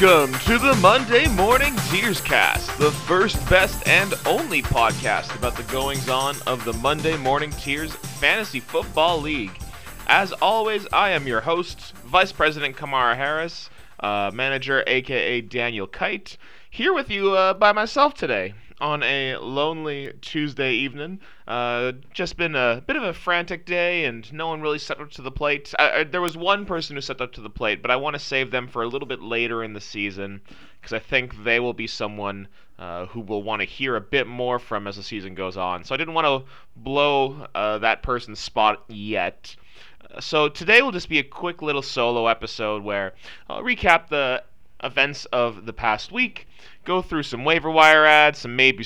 Welcome to the Monday Morning Tears Cast, the first, best, and only podcast about the goings on of the Monday Morning Tears Fantasy Football League. As always, I am your host, Vice President Kamala Harris, uh, manager aka Daniel Kite, here with you uh, by myself today on a lonely Tuesday evening. Uh, just been a bit of a frantic day, and no one really stepped up to the plate. I, I, there was one person who stepped up to the plate, but I want to save them for a little bit later in the season because I think they will be someone uh, who will want to hear a bit more from as the season goes on. So I didn't want to blow uh, that person's spot yet. So today will just be a quick little solo episode where I'll recap the events of the past week, go through some waiver wire ads, some maybe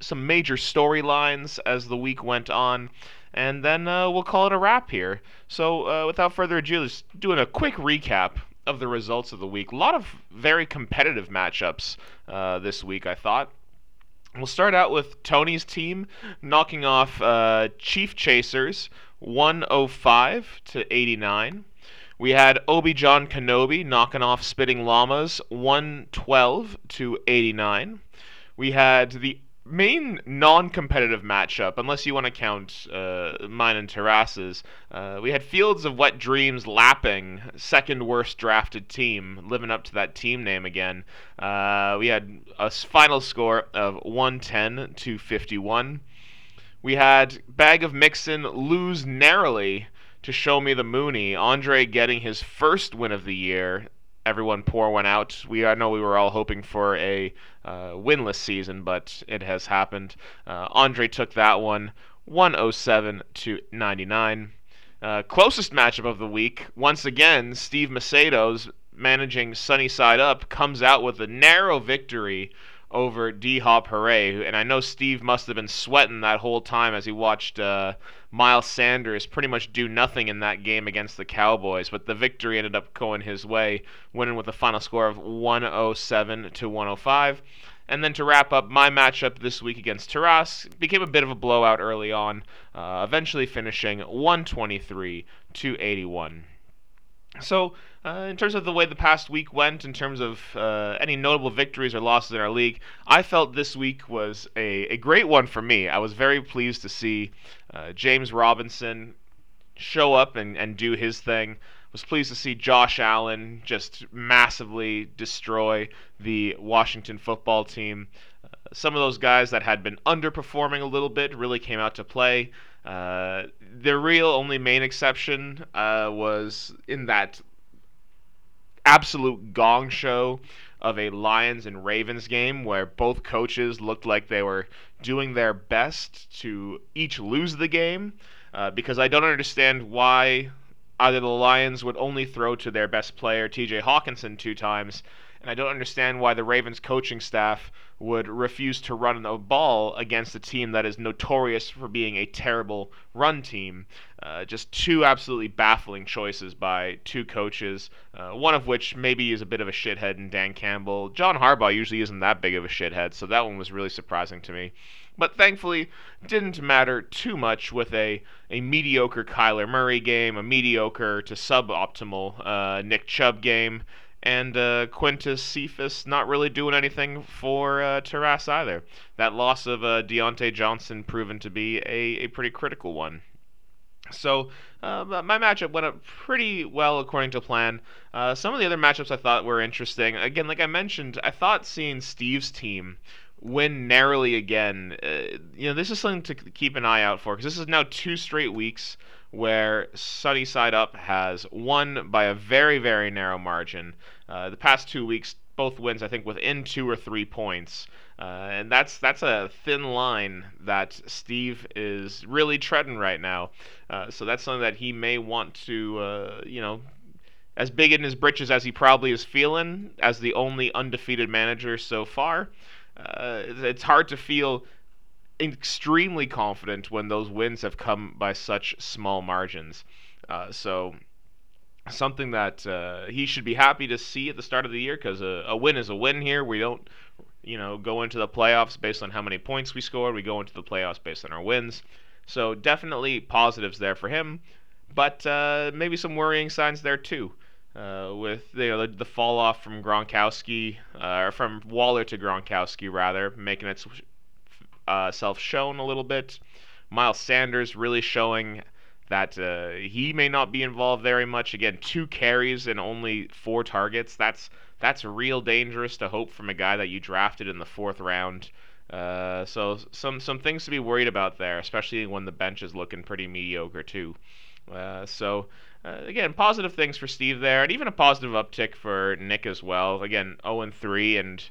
some, major storylines as the week went on, and then uh, we'll call it a wrap here. So uh, without further ado, just doing a quick recap of the results of the week. A lot of very competitive matchups uh, this week, I thought. We'll start out with Tony's team knocking off uh, Chief Chasers 105 to 89. We had Obi John Kenobi knocking off Spitting Llamas 112 to 89. We had the main non-competitive matchup, unless you want to count uh, mine and Taras's, uh, we had Fields of Wet Dreams lapping second worst drafted team, living up to that team name again. Uh, we had a final score of 110 to 51. We had Bag of Mixon lose narrowly to show me the Mooney. Andre getting his first win of the year. Everyone pour one out. We I know we were all hoping for a uh, winless season, but it has happened. Uh, Andre took that one, 107 to 99. Uh, closest matchup of the week, once again, Steve Macedo's managing Sunny Side Up comes out with a narrow victory over D Hop Hooray. And I know Steve must have been sweating that whole time as he watched uh, Miles Sanders pretty much do nothing in that game against the Cowboys. But the victory ended up going his way, winning with a final score of 107 to 105. And then to wrap up my matchup this week against Taras, became a bit of a blowout early on, uh, eventually finishing 123 to 81. So, uh, in terms of the way the past week went, in terms of uh, any notable victories or losses in our league, I felt this week was a, a great one for me. I was very pleased to see uh, James Robinson show up and, and do his thing. Was pleased to see Josh Allen just massively destroy the Washington football team. Uh, some of those guys that had been underperforming a little bit really came out to play. Uh, the real only main exception uh, was in that absolute gong show of a Lions and Ravens game where both coaches looked like they were doing their best to each lose the game. Uh, because I don't understand why either the Lions would only throw to their best player, TJ Hockenson, two times, and I don't understand why the Ravens coaching staff would refuse to run a ball against a team that is notorious for being a terrible run team. Uh, just two absolutely baffling choices by two coaches, uh, one of which maybe is a bit of a shithead in Dan Campbell. John Harbaugh usually isn't that big of a shithead, so that one was really surprising to me. But thankfully, didn't matter too much with a, a mediocre Kyler Murray game, a mediocre to suboptimal uh, Nick Chubb game, and uh, Quintez Cephus not really doing anything for uh, either. That loss of uh, Diontae Johnson proven to be a, a pretty critical one. So uh, my matchup went up pretty well according to plan. Uh, some of the other matchups I thought were interesting. Again, like I mentioned, I thought seeing Steve's team win narrowly again. Uh, you know, this is something to keep an eye out for because this is now two straight weeks where Sunny Side Up has won by a very, very narrow margin. Uh, the past two weeks, both wins, I think, within two or three points. Uh, and that's that's a thin line that Steve is really treading right now. Uh, so that's something that he may want to, uh, you know, as big in his britches as he probably is feeling, as the only undefeated manager so far. Uh, it's hard to feel extremely confident when those wins have come by such small margins. Uh, so something that uh, he should be happy to see at the start of the year because a, a, win is a win here. We don't, you know, go into the playoffs based on how many points we scored. We go into the playoffs based on our wins. So definitely positives there for him, but uh, maybe some worrying signs there too. Uh, with you know, the, the fall off from Gronkowski, uh, or from Waller to Gronkowski rather, making itself uh, shown a little bit. Miles Sanders really showing that uh, he may not be involved very much. Again, two carries and only four targets. That's that's real dangerous to hope from a guy that you drafted in the fourth round. Uh, so some some things to be worried about there, especially when the bench is looking pretty mediocre too. Uh, so uh, again, positive things for Steve there, and even a positive uptick for Nick as well. Again, 0 and 3, and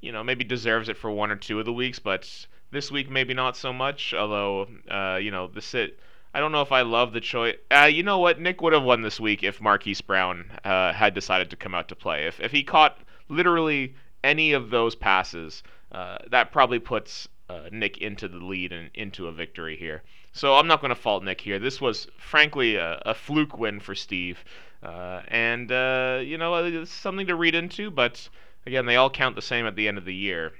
you know maybe deserves it for one or two of the weeks, but this week maybe not so much. Although uh, you know the sit. I don't know if I love the choice. Uh, you know what? Nick would have won this week if Marquise Brown uh, had decided to come out to play. If if he caught literally any of those passes, uh, that probably puts uh, Nick into the lead and into a victory here. So I'm not going to fault Nick here. This was frankly a, a fluke win for Steve, uh, and uh, you know it's something to read into. But again, they all count the same at the end of the year.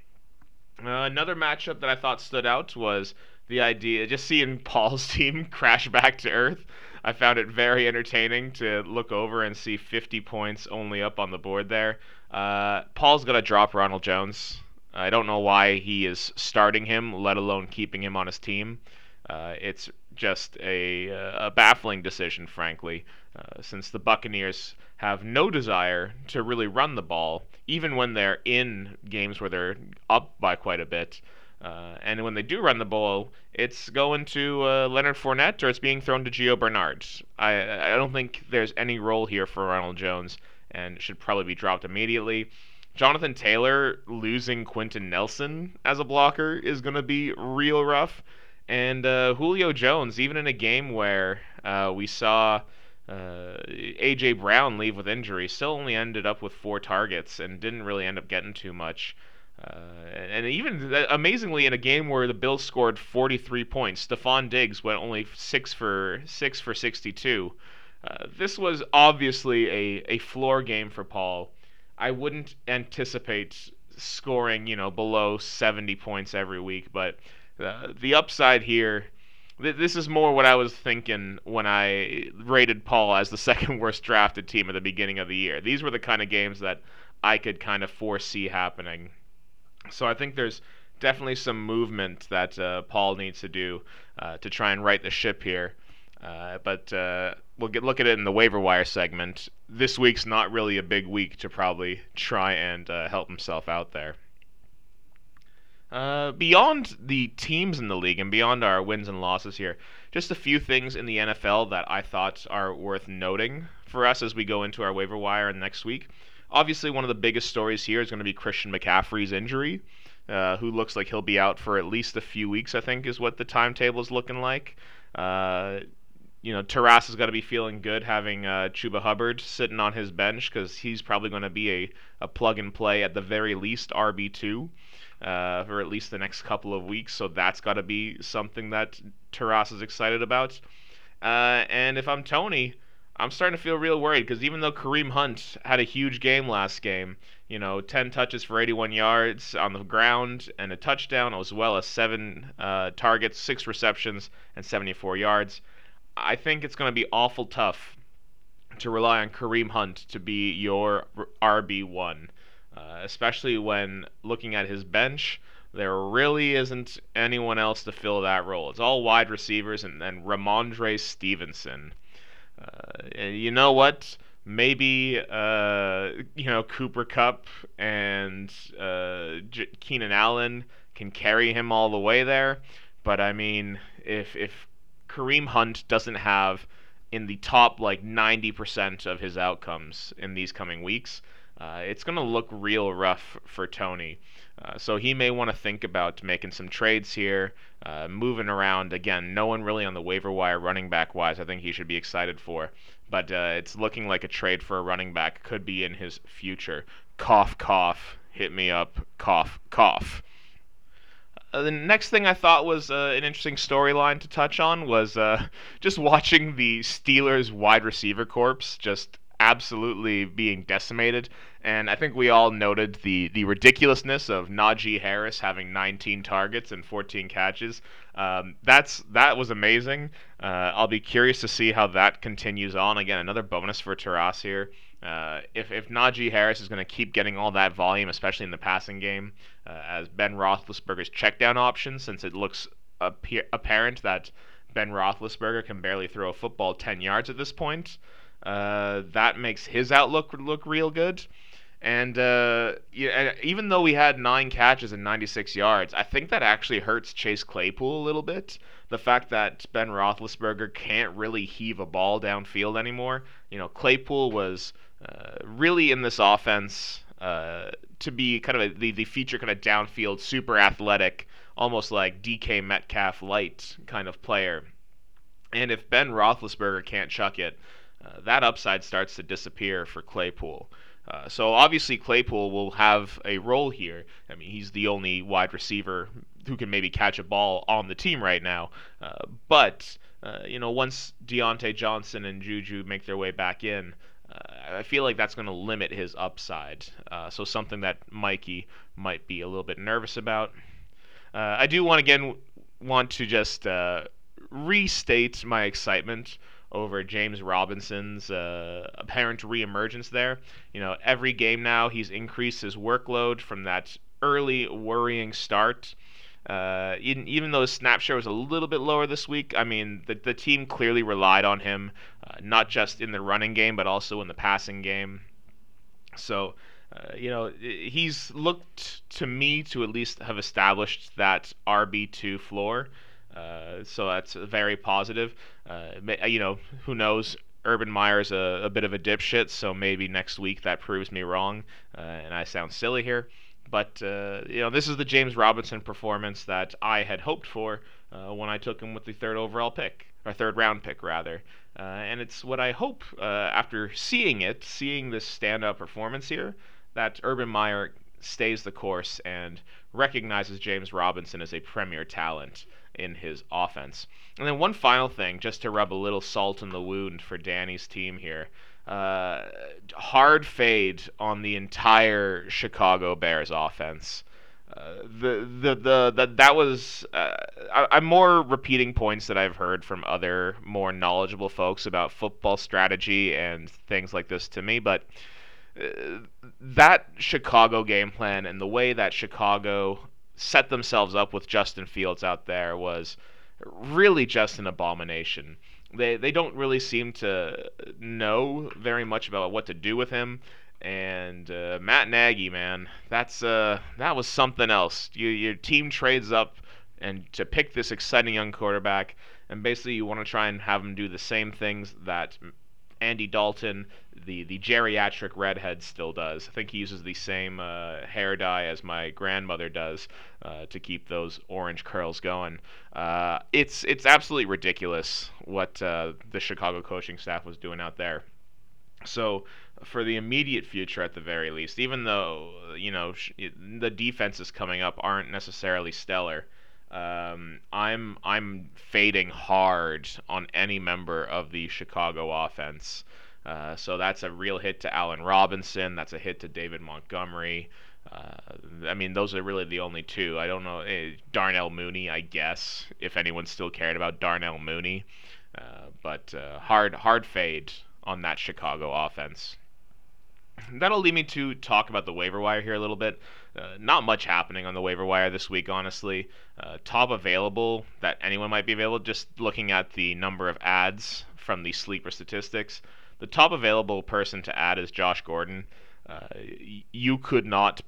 Uh, another matchup that I thought stood out was the idea just seeing Paul's team crash back to earth. I found it very entertaining to look over and see 50 points only up on the board there. Uh, Paul's going to drop Ronald Jones. I don't know why he is starting him, let alone keeping him on his team. Uh, it's just a, a, baffling decision, frankly, uh, since the Buccaneers have no desire to really run the ball, even when they're in games where they're up by quite a bit. Uh, and when they do run the ball, it's going to uh, Leonard Fournette or it's being thrown to Gio Bernard. I, I don't think there's any role here for Ronald Jones and should probably be dropped immediately. Jonathan Taylor losing Quenton Nelson as a blocker is going to be real rough. And uh, Julio Jones, even in a game where uh, we saw uh, A.J. Brown leave with injury, still only ended up with four targets and didn't really end up getting too much. Uh, and even amazingly, in a game where the Bills scored 43 points, Stefon Diggs went only six for six for 62. Uh, this was obviously a, a floor game for Paul. I wouldn't anticipate scoring, you know, below 70 points every week, but uh, the upside here, th- this is more what I was thinking when I rated Paul as the second worst drafted team at the beginning of the year. These were the kind of games that I could kind of foresee happening. So I think there's definitely some movement that uh, Paul needs to do uh, to try and right the ship here. Uh, but uh, we'll get look at it in the waiver wire segment. This week's not really a big week to probably try and uh, help himself out there. Uh, beyond the teams in the league and beyond our wins and losses here, just a few things in the NFL that I thought are worth noting for us as we go into our waiver wire next week. Obviously, one of the biggest stories here is going to be Christian McCaffrey's injury, uh, who looks like he'll be out for at least a few weeks, I think, is what the timetable is looking like. Uh, you know, Taras has got to be feeling good having uh, Chuba Hubbard sitting on his bench because he's probably going to be a, a plug and play at the very least RB2 uh, for at least the next couple of weeks. So that's got to be something that Taras is excited about. Uh, and if I'm Tony, I'm starting to feel real worried because even though Kareem Hunt had a huge game last game, you know, 10 touches for 81 yards on the ground and a touchdown, as well as seven uh, targets, six receptions, and 74 yards. I think it's going to be awful tough to rely on Kareem Hunt to be your RB1 uh, especially when looking at his bench. There really isn't anyone else to fill that role. It's all wide receivers and then Rhamondre Stevenson. Uh, and you know what? Maybe uh, you know Cooper Kupp and uh, J- Keenan Allen can carry him all the way there. But I mean, if if Kareem Hunt doesn't have in the top like 90% of his outcomes in these coming weeks, uh, it's going to look real rough for Tony. Uh, so he may want to think about making some trades here, uh, moving around. Again, no one really on the waiver wire running back wise I think he should be excited for. But uh, it's looking like a trade for a running back could be in his future. Cough, cough, hit me up, cough, cough. Uh, the next thing I thought was uh, an interesting storyline to touch on was uh, just watching the Steelers wide receiver corps just absolutely being decimated. And I think we all noted the, the ridiculousness of Najee Harris having 19 targets and 14 catches. Um, that's that was amazing. Uh, I'll be curious to see how that continues on. Again, another bonus for Taras here. Uh, if if Najee Harris is going to keep getting all that volume, especially in the passing game, uh, as Ben Roethlisberger's checkdown option, since it looks apparent that Ben Roethlisberger can barely throw a football 10 yards at this point, uh, that makes his outlook look real good. And uh, yeah, even though we had nine catches and 96 yards, I think that actually hurts Chase Claypool a little bit. The fact that Ben Roethlisberger can't really heave a ball downfield anymore. You know, Claypool was uh, really in this offense uh, to be kind of a, the, the feature kind of downfield, super athletic, almost like DK Metcalf light kind of player. And if Ben Roethlisberger can't chuck it, uh, that upside starts to disappear for Claypool. Uh, so obviously Claypool will have a role here. I mean, he's the only wide receiver who can maybe catch a ball on the team right now. Uh, but uh, you know, once Diontae Johnson and Juju make their way back in, uh, I feel like that's going to limit his upside. Uh, so something that Mikey might be a little bit nervous about. I do want again want to just restate my excitement over James Robinson's uh, apparent reemergence there. You know, every game now he's increased his workload from that early worrying start. Uh, even, even though his snap share was a little bit lower this week, I mean, the, the team clearly relied on him, uh, not just in the running game, but also in the passing game. So, uh, you know, he's looked to me to at least have established that RB2 floor. Uh, so that's very positive. Uh, you know, who knows? Urban Meyer's a, a, bit of a dipshit, so maybe next week that proves me wrong, uh, and I sound silly here. But uh, you know, this is the James Robinson performance that I had hoped for uh, when I took him with the third overall pick, or third round pick rather. Uh, and it's what I hope after seeing it, seeing this stand-up performance here, that Urban Meyer stays the course and recognizes James Robinson as a premier talent in his offense. And then one final thing, just to rub a little salt in the wound for Danny's team here. Uh, hard fade on the entire Chicago Bears offense. Uh, the, the the the that was uh, I, am more repeating points that I've heard from other more knowledgeable folks about football strategy and things like this to me, but uh, that Chicago game plan and the way that Chicago set themselves up with Justin Fields out there was really just an abomination. They they don't really seem to know very much about what to do with him. And uh, Matt Nagy, man, that's uh, that was something else. You, your team trades up and to pick this exciting young quarterback, and basically you want to try and have him do the same things that Andy Dalton, the the geriatric redhead, still does. I think he uses the same uh, hair dye as my grandmother does uh, to keep those orange curls going. Uh, it's it's absolutely ridiculous what uh, the Chicago coaching staff was doing out there. So for the immediate future, at the very least, even though you know sh- the defenses coming up aren't necessarily stellar. Um, I'm I'm fading hard on any member of the Chicago offense. Uh, so that's a real hit to Allen Robinson. That's a hit to David Montgomery. Uh, I mean, those are really the only two. I don't know. Eh, Darnell Mooney, I guess, if anyone still cared about Darnell Mooney. Uh, but uh, hard hard fade on that Chicago offense that'll lead me to talk about the waiver wire here a little bit. Uh, not much happening on the waiver wire this week, honestly. Uh, top available that anyone might be available, just looking at the number of ads from the sleeper statistics. The top available person to add is Josh Gordon. Uh, you could not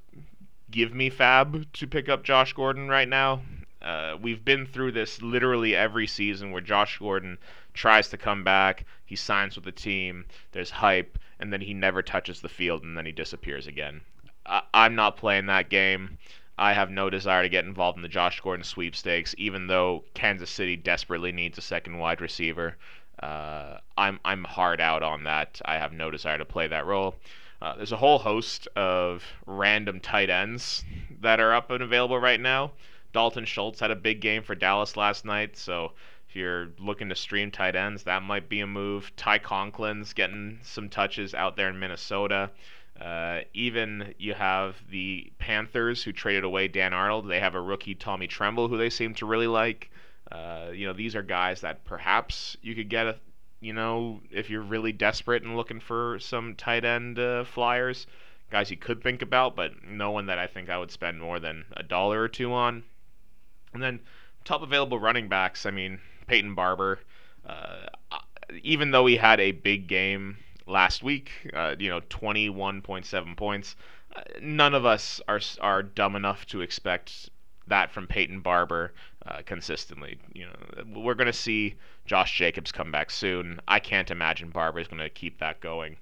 give me fab to pick up Josh Gordon right now. Uh, we've been through this literally every season where Josh Gordon tries to come back, he signs with the team, there's hype, and then he never touches the field and then he disappears again. I- I'm not playing that game. I have no desire to get involved in the Josh Gordon sweepstakes, even though Kansas City desperately needs a second wide receiver. Uh, I'm I'm hard out on that. I have no desire to play that role. Uh, there's a whole host of random tight ends that are up and available right now. Dalton Schultz had a big game for Dallas last night, so if you're looking to stream tight ends, that might be a move. Ty Conklin's getting some touches out there in Minnesota. Uh, even you have the Panthers who traded away Dan Arnold. They have a rookie Tommy Tremble who they seem to really like. Uh, you know, these are guys that perhaps you could get a, you know, if you're really desperate and looking for some tight end uh, flyers, guys you could think about, but no one that I think I would spend more than a dollar or two on. And then top available running backs, I mean, Peyton Barber, uh, even though he had a big game last week, uh, you know, 21.7 points, uh, none of us are are dumb enough to expect that from Peyton Barber uh, consistently. You know, we're going to see Josh Jacobs come back soon. I can't imagine Barber is going to keep that going.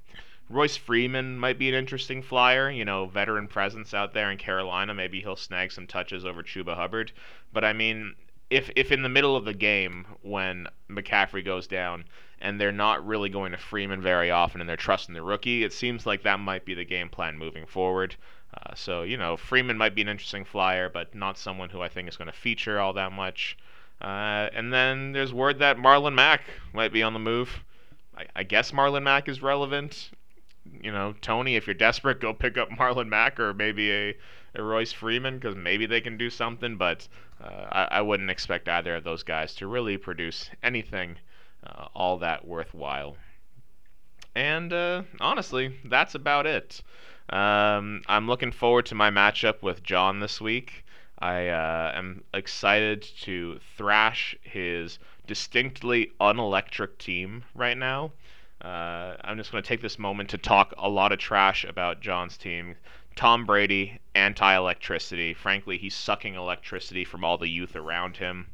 Royce Freeman might be an interesting flyer, you know, veteran presence out there in Carolina. Maybe he'll snag some touches over Chuba Hubbard. But I mean, if if in the middle of the game when McCaffrey goes down and they're not really going to Freeman very often and they're trusting the rookie, it seems like that might be the game plan moving forward. Uh, so you know, Freeman might be an interesting flyer, but not someone who I think is going to feature all that much. Uh, and then there's word that Marlon Mack might be on the move. I, I guess Marlon Mack is relevant. You know, Tony, if you're desperate, go pick up Marlon Mack or maybe a, a Royce Freeman because maybe they can do something. But uh, I, I, wouldn't expect either of those guys to really produce anything uh, all that worthwhile. And uh, honestly, that's about it. Um, I'm looking forward to my matchup with John this week. I uh, am excited to thrash his distinctly unelectric team right now. Uh, I'm just going to take this moment to talk a lot of trash about John's team Tom Brady, anti electricity. Frankly, he's sucking electricity from all the youth around him.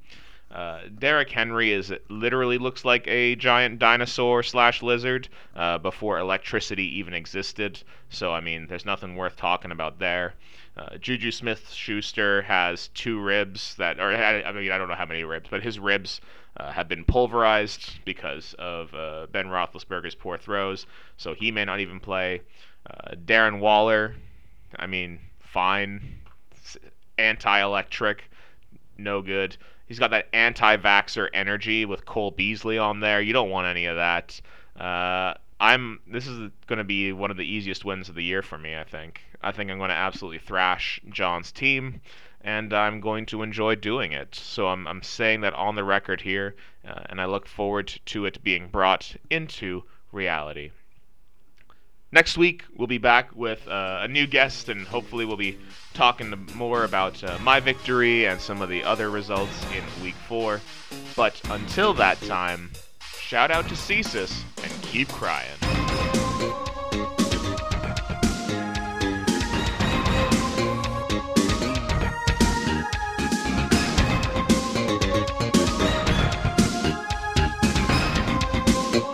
Uh, Derrick Henry is literally looks like a giant dinosaur slash lizard uh, before electricity even existed. So I mean, there's nothing worth talking about there. Uh, Juju Smith Schuster has two ribs that, or I mean, I don't know how many ribs, but his ribs uh, have been pulverized because of uh, Ben Roethlisberger's poor throws. So he may not even play. Uh, Darren Waller I mean, fine. Anti-electric, no good. He's got that anti-vaxer energy with Cole Beasley on there. You don't want any of that. Uh, I'm. This is going to be one of the easiest wins of the year for me. I think. I think I'm going to absolutely thrash John's team, and I'm going to enjoy doing it. So I'm. I'm saying that on the record here, uh, and I look forward to it being brought into reality. Next week, we'll be back with uh, a new guest, and hopefully, we'll be talking more about uh, my victory and some of the other results in week four. But until that time, shout out to Cesis and keep crying.